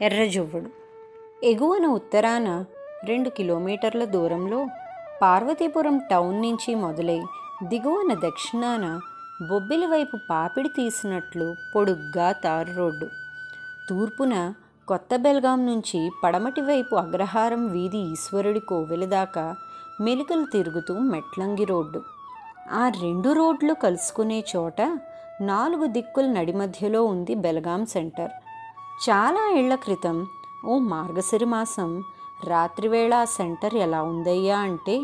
ఎర్రజువ్వడు. ఎగువన ఉత్తరాన రెండు కిలోమీటర్ల దూరంలో పార్వతీపురం టౌన్ నుంచి మొదలై దిగువన దక్షిణాన బొబ్బిల వైపు పాపిడి తీసినట్లు పొడుగ్గా తారు రోడ్డు. తూర్పున కొత్త బెల్గాం నుంచి పడమటి వైపు అగ్రహారం వీధి ఈశ్వరుడి కోవెల దాకా మెలికలు తిరుగుతూ మెట్లంగి రోడ్డు. ఆ రెండు రోడ్లు కలుసుకునే చోట నాలుగు దిక్కుల నడిమధ్యలో ఉంది బెల్గాం సెంటర్. చాలా ఏళ్ళ క్రితం ఓ మార్గశిరి మాసం రాత్రివేళ ఆ సెంటర్ ఎలా ఉందయ్యా అంటే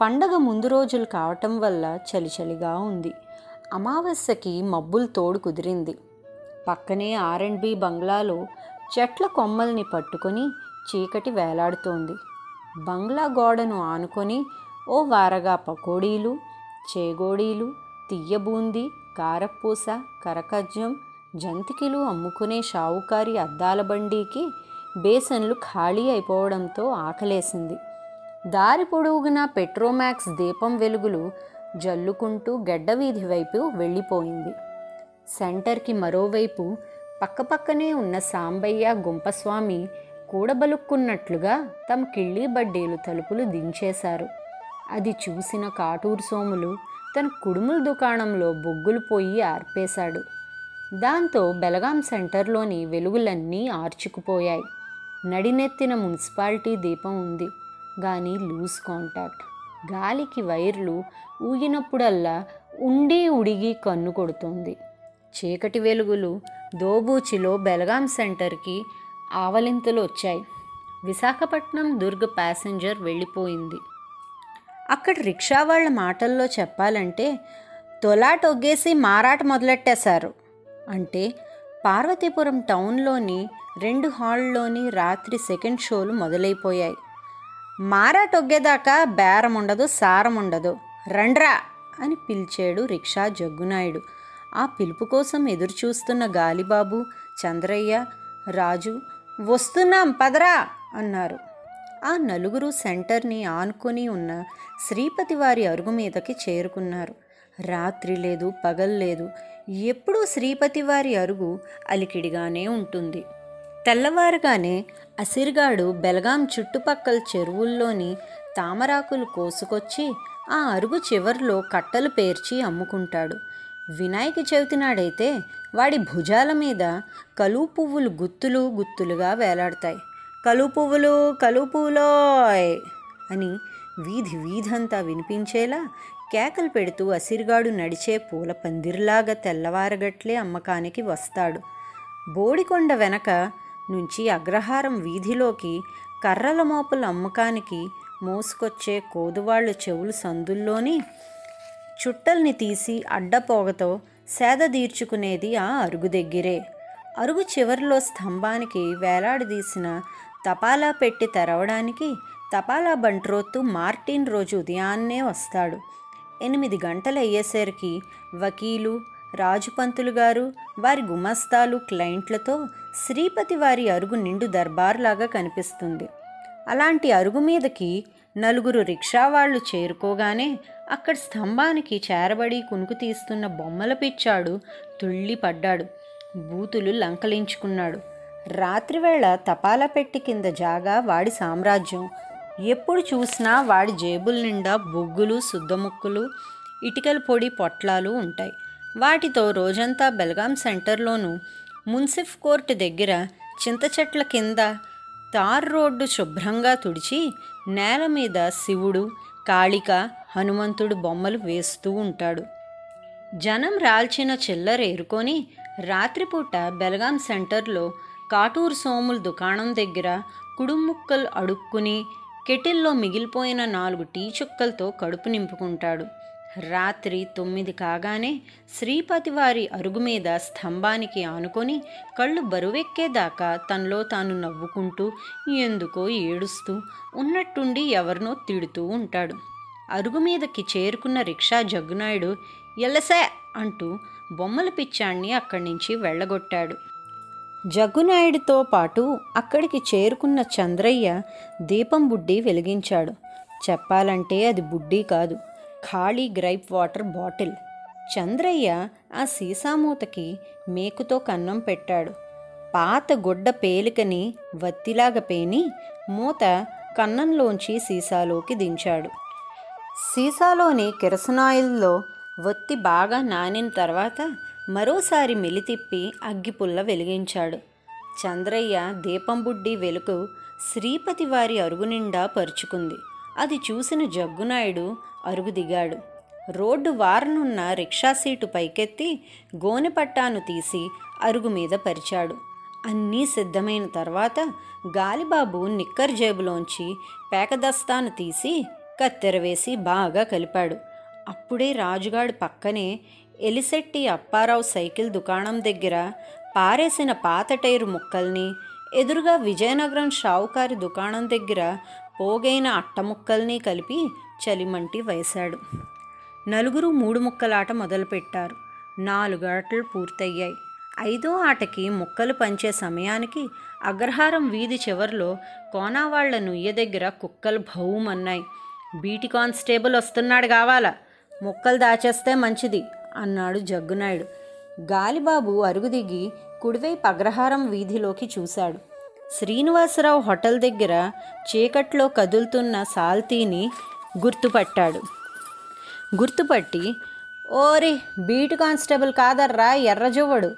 పండగ ముందు రోజులు కావటం వల్ల చలి చలిగా ఉంది. అమావాస్యకి మబ్బులు తోడు కుదిరింది. పక్కనే ఆర్ అండ్ బి బంగ్లాలో చెట్ల కొమ్మల్ని పట్టుకొని చీకటి వేలాడుతోంది. బంగ్లా గోడను ఆనుకొని ఓ వారగా పకోడీలు చేగోడీలు తియ్యబూంది కారపూస కరకజ్జం జంతికలు అమ్ముకునే షావుకారి అద్దాల బండికి బేసన్లు ఖాళీ అయిపోవడంతో ఆకలేసింది. దారి పొడవుగునా పెట్రోమాక్స్ దీపం వెలుగులు జల్లుకుంటూ గడ్డవీధి వైపు వెళ్ళిపోయింది. సెంటర్కి మరోవైపు పక్కపక్కనే ఉన్న సాంబయ్య గుంపస్వామి కూడబలుక్కున్నట్లుగా తమ కిళ్ళీ బడ్డీలు తలుపులు దించేశారు. అది చూసిన కాటూరు సోములు తన కుడుముల దుకాణంలో బొగ్గులు పోయి ఆర్పేశాడు. దాంతో బెలగాం సెంటర్లోని వెలుగులన్నీ ఆర్చుకుపోయాయి. నడినెత్తిన మున్సిపాలిటీ దీపం ఉంది. కానీ లూజ్ కాంటాక్ట్. గాలికి వైర్లు ఊగినప్పుడల్లా ఉండి ఉడిగి కన్ను కొడుతుంది. చీకటి వెలుగులు దోబూచిలో బెలగాం సెంటర్కి ఆవలింతలు వచ్చాయి విశాఖపట్నం దుర్గ్ ప్యాసింజర్ వెళ్ళిపోయింది. అక్కడ రిక్షా వాళ్ళ మాటల్లో చెప్పాలంటే తొలాటొగ్గేసి మారాట మొదలెట్టేశారు. అంటే పార్వతీపురం టౌన్లోని రెండు హాల్లోని రాత్రి సెకండ్ షోలు మొదలైపోయాయి. మారాటొగ్గేదాకా బేరం ఉండదు సారం ఉండదు రండ్రా! అని పిలిచాడు రిక్షా జగ్గునాయుడు. ఆ పిలుపు కోసం ఎదురుచూస్తున్న గాలిబాబు చంద్రయ్య రాజు వస్తున్నాం పదరా! అన్నారు. ఆ నలుగురు సెంటర్ని ఆనుకొని ఉన్న శ్రీపతి వారి అరుగు మీదకి చేరుకున్నారు. రాత్రి లేదు పగల్లేదు. ఎప్పుడూ శ్రీపతి వారి అరుగు అలికిడిగానే ఉంటుంది. తెల్లవారుగానే అసిరిగాడు బెలగాం చుట్టుపక్కల చెరువుల్లోని తామరాకులు కోసుకొచ్చి ఆ అరుగు చివరిలో కట్టలు పేర్చి అమ్ముకుంటాడు. వినాయక చవితి నాడైతే వాడి భుజాల మీద కలువు పువ్వులు గుత్తులు గుత్తులుగా వేలాడతాయి. కలువు పువ్వులు కలువు పువ్వులోయ్ అని వీధి వీధంతా వినిపించేలా కేకలు పెడుతూ అసిరిగాడు నడిచే పూల పందిరిలాగా తెల్లవారగట్లే అమ్మకానికి వస్తాడు. బోడికొండ వెనక నుంచి అగ్రహారం వీధిలోకి కర్రల మోపుల అమ్మకానికి మోసుకొచ్చే కోదువాళ్ళ చెవులు సందుల్లోని చుట్టల్ని తీసి అడ్డపోగతో సేద తీర్చుకునేది ఆ అరుగు దగ్గరే. అరుగు చివరిలో స్తంభానికి వేలాడదీసిన తపాలా పెట్టి తెరవడానికి తపాలా బంట్రోత్తు మార్టిన్ రోజు ఉదయాన్నే వస్తాడు. ఎనిమిది గంటలు అయ్యేసరికి వకీలు రాజుపంతులు గారు వారి గుమస్తాలు క్లయింట్లతో శ్రీపతి వారి అరుగు నిండు దర్బార్లాగా కనిపిస్తుంది. అలాంటి అరుగు మీదకి నలుగురు రిక్షా వాళ్ళు చేరుకోగానే అక్కడ స్తంభానికి చేరబడి కునుకు తీస్తున్న బొమ్మల పిచ్చాడు తుళ్ళి పడ్డాడు. బూతులు లంకలించుకున్నాడు. రాత్రివేళ తపాలా పెట్టి కింద జాగా వాడి సామ్రాజ్యం ఎప్పుడు చూసినా వాడి జేబుల నిండా బొగ్గులు శుద్ధముక్కులు ఇటుకల పొడి పొట్లాలు ఉంటాయి. వాటితో రోజంతా బెల్గాం సెంటర్లోనూ మున్సిఫ్ కోర్టు దగ్గర చింత చెట్ల కింద తార్ రోడ్డు శుభ్రంగా తుడిచి నేల మీద శివుడు కాళిక హనుమంతుడు బొమ్మలు వేస్తూ ఉంటాడు. జనం రాల్చిన చిల్లర ఏరుకొని రాత్రిపూట బెలగాం సెంటర్లో కాటూరు సోముల దుకాణం దగ్గర కుడుముక్కలు అడుక్కుని కెటిల్లో మిగిలిపోయిన నాలుగు టీ చుక్కలతో కడుపు నింపుకుంటాడు. రాత్రి తొమ్మిది కాగానే శ్రీపతి వారి అరుగు మీద స్తంభానికి ఆనుకొని కళ్ళు బరువెక్కేదాకా తనలో తాను నవ్వుకుంటూ ఎందుకో ఏడుస్తూ ఉన్నట్టుండి ఎవరినో తిడుతూ ఉంటాడు. అరుగు మీదకి చేరుకున్న రిక్షా జగ్గునాయుడు ఎల్లసే అంటూ బొమ్మల పిచ్చాన్ని అక్కడి నుంచి వెళ్ళగొట్టాడు. జగ్గునాయుడితో పాటు అక్కడికి చేరుకున్న చంద్రయ్య దీపం బుడ్డి వెలిగించాడు. చెప్పాలంటే అది బుడ్డి కాదు ఖాళీ గ్రైప్ వాటర్ బాటిల్. చంద్రయ్య ఆ సీసామూతకి మేకుతో కన్నం పెట్టాడు. పాత గుడ్డ పేలికని వత్తిలాగా పేని మూత కన్నంలోంచి సీసాలోకి దించాడు. సీసాలోని కిరసనాయిల్లో ఒత్తి బాగా నానిన తర్వాత మరోసారి మెలితిప్పి అగ్గిపుల్ల వెలిగించాడు. చంద్రయ్య దీపం బుడ్డి వెలుగు శ్రీపతి వారి అరుగు నిండా పరుచుకుంది. అది చూసిన జగ్గునాయుడు అరుగు దిగాడు రోడ్డు వారనున్న రిక్షా సీటు పైకెత్తి గోనెపట్టాను తీసి అరుగు మీద పరిచాడు. అన్నీ సిద్ధమైన తర్వాత గాలిబాబు నిక్కర్ జేబులోంచి పేకదస్తాను తీసి కత్తెర వేసి బాగా కలిపాడు. అప్పుడే రాజుగాడు పక్కనే ఎలిసెట్టి అప్పారావు సైకిల్ దుకాణం దగ్గర పారేసిన పాత టైరు ముక్కల్ని ఎదురుగా విజయనగరం షావుకారి దుకాణం దగ్గర పోగైన అట్ట ముక్కల్ని కలిపి చలిమంటి వేశాడు. నలుగురు మూడు ముక్కలాట మొదలుపెట్టారు. నాలుగు ఆటలు పూర్తయ్యాయి. ఐదో ఆటకి ముక్కలు పంచే సమయానికి అగ్రహారం వీధి చివర్లో కోనావాళ్ళ నుయ్య దగ్గర కుక్కలు భౌమన్నాయి. బీటి కానిస్టేబుల్ వస్తున్నాడు కావాలా? ముక్కలు దాచేస్తే మంచిది. అన్నాడు జగ్గునాయుడు. గాలిబాబు అరుగు దిగి కుడివైపు అగ్రహారం వీధిలోకి చూశాడు. శ్రీనివాసరావు హోటల్ దగ్గర చీకట్లో కదులుతున్న సాల్తీని గుర్తుపట్టాడు. గుర్తుపట్టి ఓరి బీటు కానిస్టేబుల్ కాదర్రా ఎర్రజువ్వడు.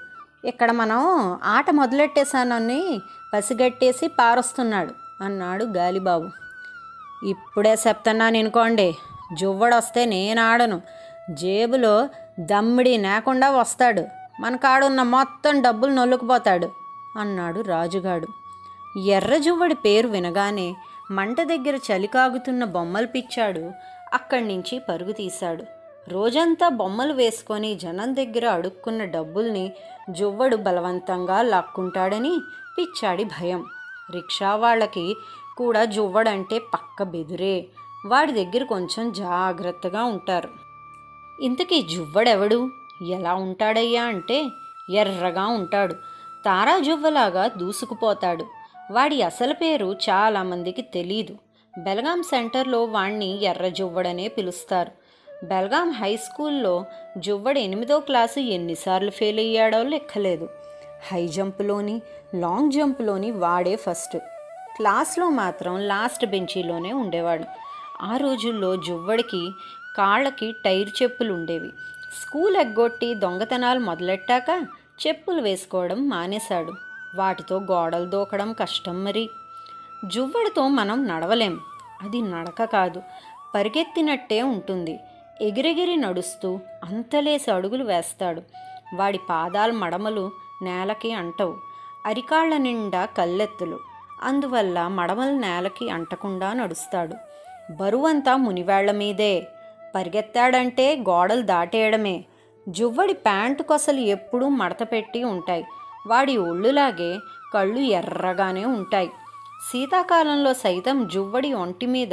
ఇక్కడ మనం ఆట మొదలెట్టేశానని పసిగట్టేసి పారొస్తున్నాడు అన్నాడు గాలిబాబు. ఇప్పుడే చెప్తున్నాను అనుకోండి జువ్వడొస్తే నేను ఆడను. జేబులో దమ్మిడి నేకుండా వస్తాడు. మన కాడున్న మొత్తం డబ్బులు నొల్లుకుపోతాడు అన్నాడు రాజుగాడు. ఎర్రజువ్వడి పేరు వినగానే మంట దగ్గర చలికాగుతున్న బొమ్మలు పిచ్చాడు అక్కడి నుంచి పరుగు తీశాడు. రోజంతా బొమ్మలు వేసుకొని జనం దగ్గర అడుక్కున్న డబ్బుల్ని జువ్వడు బలవంతంగా లాక్కుంటాడని పిచ్చాడి భయం. రిక్షా వాళ్ళకి కూడా జువ్వడంటే పక్క బెదురే. వాడి దగ్గర కొంచెం జాగ్రత్తగా ఉంటారు. ఇంతకీ జువ్వడెవడు? ఎలా ఉంటాడయ్యా అంటే ఎర్రగా ఉంటాడు. తారా జువ్వలాగా దూసుకుపోతాడు. వాడి అసలు పేరు చాలామందికి తెలీదు. బెల్గాం సెంటర్లో వాణ్ణి ఎర్ర జువ్వడనే పిలుస్తారు. బెల్గాం హై స్కూల్లో జువ్వడు ఎనిమిదో క్లాసు ఎన్నిసార్లు ఫెయిల్ అయ్యాడో లెక్కలేదు. హై జంప్లోని లాంగ్ జంప్లోని వాడే ఫస్ట్. క్లాస్లో మాత్రం లాస్ట్ బెంచీలోనే ఉండేవాడు. ఆ రోజుల్లో జువ్వడికి కాళ్ళకి టైర్ చెప్పులు ఉండేవి స్కూల్ ఎగ్గొట్టి దొంగతనాలు మొదలెట్టాక చెప్పులు వేసుకోవడం మానేశాడు. వాటితో గోడలు దూకడం కష్టం మరి. జువ్వడితో మనం నడవలేం. అది నడక కాదు. పరిగెత్తినట్టే ఉంటుంది. ఎగిరెగిరి నడుస్తూ అంతలేసి అడుగులు వేస్తాడు. వాడి పాదాల మడమలు నేలకి అంటవు. అరికాళ్ళ నిండా కల్లెత్తులు అందువల్ల మడమలు నేలకి అంటకుండా నడుస్తాడు. బరువంతా మునివేళ్ళ మీదే. పరిగెత్తాడంటే గోడలు దాటేయడమే. జువ్వడి ప్యాంటు కొసలు ఎప్పుడూ మడత పెట్టి ఉంటాయి. వాడి ఒళ్ళులాగే కళ్ళు ఎర్రగానే ఉంటాయి. శీతాకాలంలో సైతం జువ్వడి ఒంటి మీద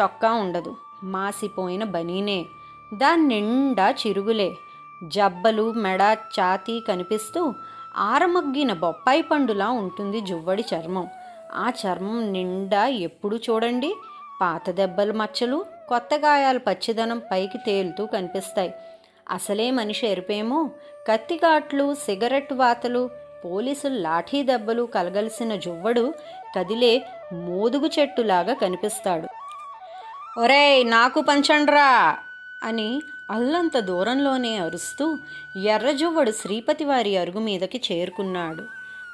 చొక్కా ఉండదు. మాసిపోయిన బనీనే. దాని నిండా చిరుగులే. జబ్బలు మెడ ఛాతీ కనిపిస్తూ ఆరమగ్గిన బొప్పాయి పండులా ఉంటుంది జువ్వడి చర్మం. ఆ చర్మం నిండా ఎప్పుడు చూడండి? పాత దెబ్బలు మచ్చలు కొత్త గాయాలు పచ్చిదనం పైకి తేలుతూ కనిపిస్తాయి. అసలే మనిషి ఎరిపేమో? కత్తిగాట్లు సిగరెట్ వాతలు పోలీసులు లాఠీ దెబ్బలు కలగలిసిన జువ్వడు కదిలే మోదుగు చెట్టులాగా కనిపిస్తాడు. ఒరేయ్ నాకు పంచండ్రా! అని అల్లంత దూరంలోనే అరుస్తూ ఎర్రజువ్వడు శ్రీపతి వారి అరుగు మీదకి చేరుకున్నాడు.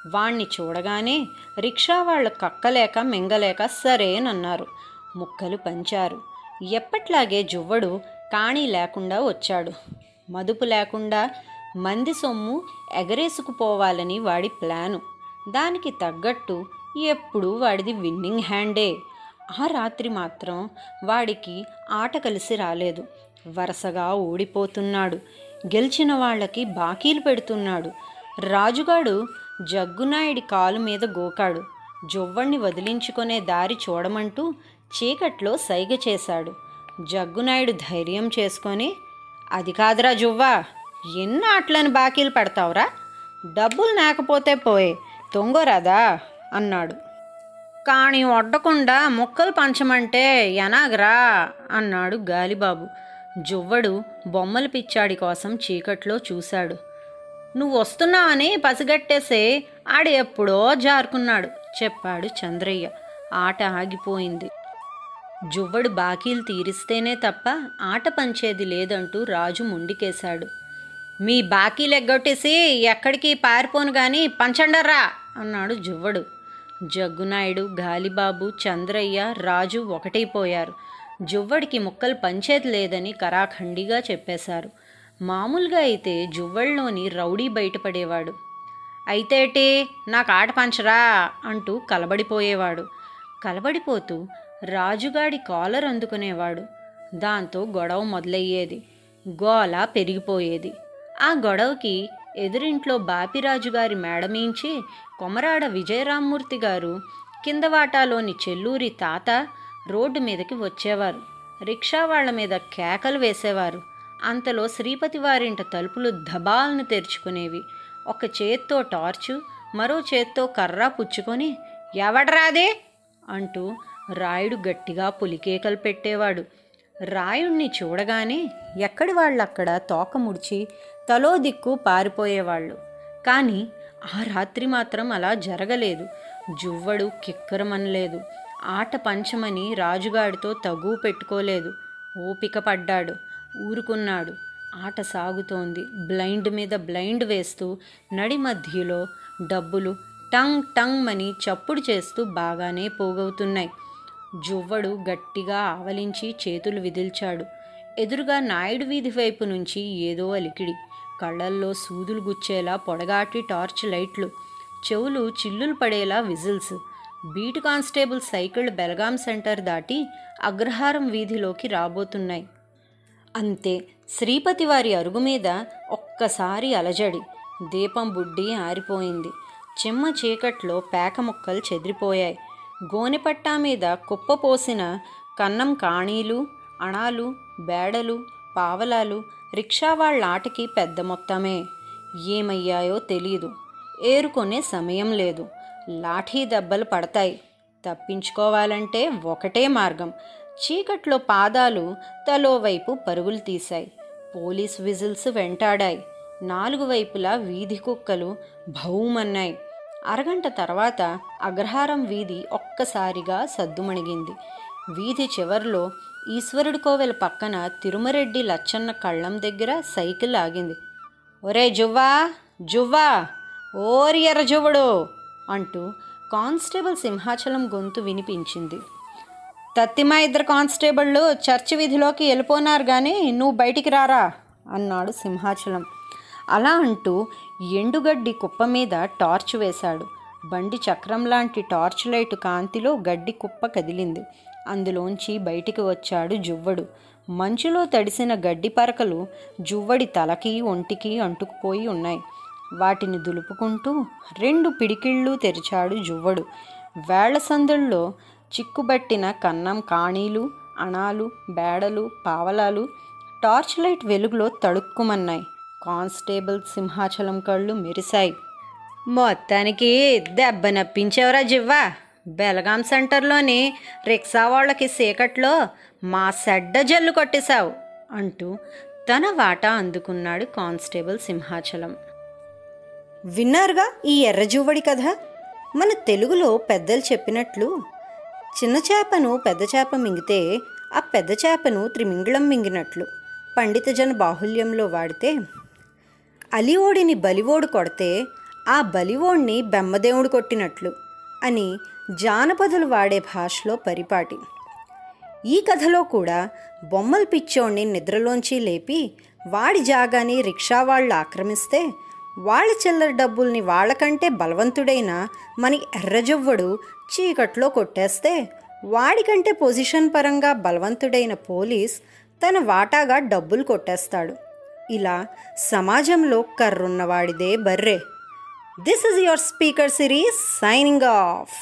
వాణ్ణి చూడగానే రిక్షా వాళ్ళు కక్కలేక మింగలేక సరేనన్నారు. ముక్కలు పంచారు. ఎప్పట్లాగే జువ్వడు కాణీ లేకుండా వచ్చాడు. మదుపు లేకుండా మంది సొమ్ము ఎగరేసుకుపోవాలని వాడి ప్లాను. దానికి తగ్గట్టు ఎప్పుడూ వాడిది విన్నింగ్ హ్యాండే. ఆ రాత్రి మాత్రం వాడికి ఆట కలిసి రాలేదు. వరుసగా ఓడిపోతున్నాడు గెలిచిన వాళ్ళకి బాకీలు పెడుతున్నాడు. రాజుగాడు జగ్గునాయుడి కాలు మీద గోకాడు. జొవ్వణ్ణి వదిలించుకునే దారి చూడమంటూ చీకట్లో సైగ చేశాడు. జగ్గునాయుడు ధైర్యం చేసుకొని అది కాదురా జువ్వా ఎన్ని ఆటలను బాకీలు పడతావురా? డబ్బులు లేకపోతే పోయే తొంగరాదా? అన్నాడు. కానీ వడ్డకుండా ముక్కలు పంచమంటే ఎనాగరా? అన్నాడు గాలిబాబు. జువ్వడు బొమ్మల పిచ్చాడి కోసం చీకట్లో చూశాడు. నువ్వు వస్తున్నావని పసిగట్టేసే ఆడు ఎప్పుడో జారుకున్నాడు చెప్పాడు చంద్రయ్య. ఆట ఆగిపోయింది. జువ్వడు బాకీలు తీరిస్తేనే తప్ప ఆట పంచేది లేదంటూ రాజు ముండికేశాడు. మీ బాకీలు ఎగ్గొట్టేసి ఎక్కడికి పారిపోను కానీ పంచండర్రా అన్నాడు జువ్వడు. జగ్గునాయుడు గాలిబాబు చంద్రయ్య రాజు ఒకటైపోయారు. జువ్వడికి ముక్కలు పంచేది లేదని కరాఖండిగా చెప్పేశారు. మామూలుగా అయితే జువ్వళ్ళలోని రౌడీ బయటపడేవాడు. అయితేటి నాకు ఆట పంచరా అంటూ కలబడిపోయేవాడు. కలబడిపోతూ రాజుగాడి కాలర్ అందుకునేవాడు. దాంతో గొడవ మొదలయ్యేది. గోల పెరిగిపోయేది. ఆ గొడవకి ఎదురింట్లో బాపిరాజు గారి మేడమీంచి కొమరాడ విజయరామ్మూర్తి గారు కింద వాటాలోని చెల్లూరి తాత రోడ్డు మీదకి వచ్చేవారు. రిక్షా వాళ్ళ మీద కేకలు వేసేవారు. అంతలో శ్రీపతి వారింట తలుపులు ధబాల్ను తెరుచుకునేవి. ఒక చేత్తో టార్చు మరో చేత్తో కర్ర పుచ్చుకొని ఎవడ్రాదే అంటూ రాయుడు గట్టిగా పులికేకలు పెట్టేవాడు. రాయుణ్ణి చూడగానే ఎక్కడి వాళ్ళక్కడ తోక ముడిచి తలో దిక్కు పారిపోయేవాళ్ళు. కానీ ఆ రాత్రి మాత్రం అలా జరగలేదు. జువ్వడు కిక్కరమనలేదు. ఆట పంచమని రాజుగాడితో తగు పెట్టుకోలేదు. ఓపిక పడ్డాడు. ఊరుకున్నాడు. ఆట సాగుతోంది. బ్లైండ్ మీద బ్లైండ్ వేస్తూ నడి మధ్యలో డబ్బులు టంగ్ టంగ్ మని చప్పుడు చేస్తూ బాగానే పోగవుతున్నాయి. జువ్వడు గట్టిగా ఆవలించి చేతులు విదిల్చాడు. ఎదురుగా నాయుడు వీధి వైపు నుంచి ఏదో అలికిడి. కళ్ళల్లో సూదులు గుచ్చేలా పొడగాటి టార్చ్ లైట్లు. చెవులు చిల్లులు పడేలా whistles. Beat constable cycle Belagam centre దాటి అగ్రహారం వీధిలోకి రాబోతున్నాయి. అంతే శ్రీపతి వారి అరుగు మీద ఒక్కసారి అలజడి. దీపం బుడ్డి ఆరిపోయింది. చిమ్మ చీకట్లో పేక ముక్కలు చెదిరిపోయాయి. గోనెపట్టా మీద కుప్పపోసిన కన్నం కాణీలు అణాలు బేడలు పావలాలు రిక్షా వాళ్ళ ఆటకి పెద్ద మొత్తమే. ఏమయ్యాయో తెలీదు. ఏరుకునే సమయం లేదు. లాఠీ దెబ్బలు పడతాయి. తప్పించుకోవాలంటే ఒకటే మార్గం. చీకట్లో పాదాలు తలో వైపు పరుగులు తీశాయి. పోలీస్ విజిల్స్ వెంటాడాయి. నాలుగు వైపులా వీధి కుక్కలు భౌమన్నాయి. అరగంట తర్వాత అగ్రహారం వీధి ఒక్కసారిగా సద్దుమణిగింది. వీధి చివర్లో ఈశ్వరుడి కోవెల పక్కన తిరుమరెడ్డి లచ్చన్న కళ్ళం దగ్గర సైకిల్ ఆగింది. ఒరే జువ్వా జువ్వా ఓరి ఎర్ర జువ్వడు అంటూ కానిస్టేబుల్ సింహాచలం గొంతు వినిపించింది. తత్తిమా ఇద్దరు కానిస్టేబుళ్ళు చర్చి వీధిలోకి వెళ్ళిపోనారు కానీ నువ్వు బయటికి రారా అన్నాడు సింహాచలం. అలా అంటూ ఎండుగడ్డి కుప్ప మీద టార్చ్ వేశాడు. బండి చక్రం లాంటి టార్చ్ లైట్ కాంతిలో గడ్డి కుప్ప కదిలింది. అందులోంచి బయటికి వచ్చాడు జువ్వడు. మంచులో తడిసిన గడ్డి పరకలు జువ్వడి తలకి ఒంటికి అంటుకుపోయి ఉన్నాయి. వాటిని దులుపుకుంటూ రెండు పిడికిళ్ళు తెరిచాడు జువ్వడు. వేళ్ళ సందుల్లో చిక్కుబట్టిన కన్నం కాణీలు అణాలు బేడలు పావలాలు టార్చ్ లైట్ వెలుగులో తడుక్కుమన్నాయి. కానిస్టేబుల్ సింహాచలం కళ్ళు మెరిశాయి. మొత్తానికి దెబ్బ నప్పించేవరా జివ్వా? బెలగాం సెంటర్లోని రిక్షా వాళ్ళకి సీకట్లో మా సెడ్డ జల్లు కొట్టేశావు అంటూ తన వాటా అందుకున్నాడు కానిస్టేబుల్ సింహాచలం. విన్నారుగా ఈ ఎర్రజువ్వడి కథ? మన తెలుగులో పెద్దలు చెప్పినట్లు చిన్న చేపను పెద్ద చేప మింగితే ఆ పెద్ద చేపను త్రిమింగళం మింగినట్లు పండితజన బాహుల్యంలో వాడితే అలిఓడిని బలివోడు కొడితే ఆ బలివోడిని బెమ్మదేవుడు కొట్టినట్లు అని జానపదులు వాడే భాషలో పరిపాటి. ఈ కథలో కూడా బొమ్మల పిచ్చోణ్ణి నిద్రలోంచి లేపి వాడి జాగాని రిక్షా వాళ్ళు ఆక్రమిస్తే వాళ్ళ చిల్లర డబ్బుల్ని వాళ్ళకంటే బలవంతుడైన మన ఎర్రజవ్వడు చీకట్లో కొట్టేస్తే వాడికంటే పొజిషన్ పరంగా బలవంతుడైన పోలీస్ తన వాటాగా డబ్బులు కొట్టేస్తాడు. ఇలా సమాజంలో కర్రున్నవాడిదే బర్రే this is your speaker series signing off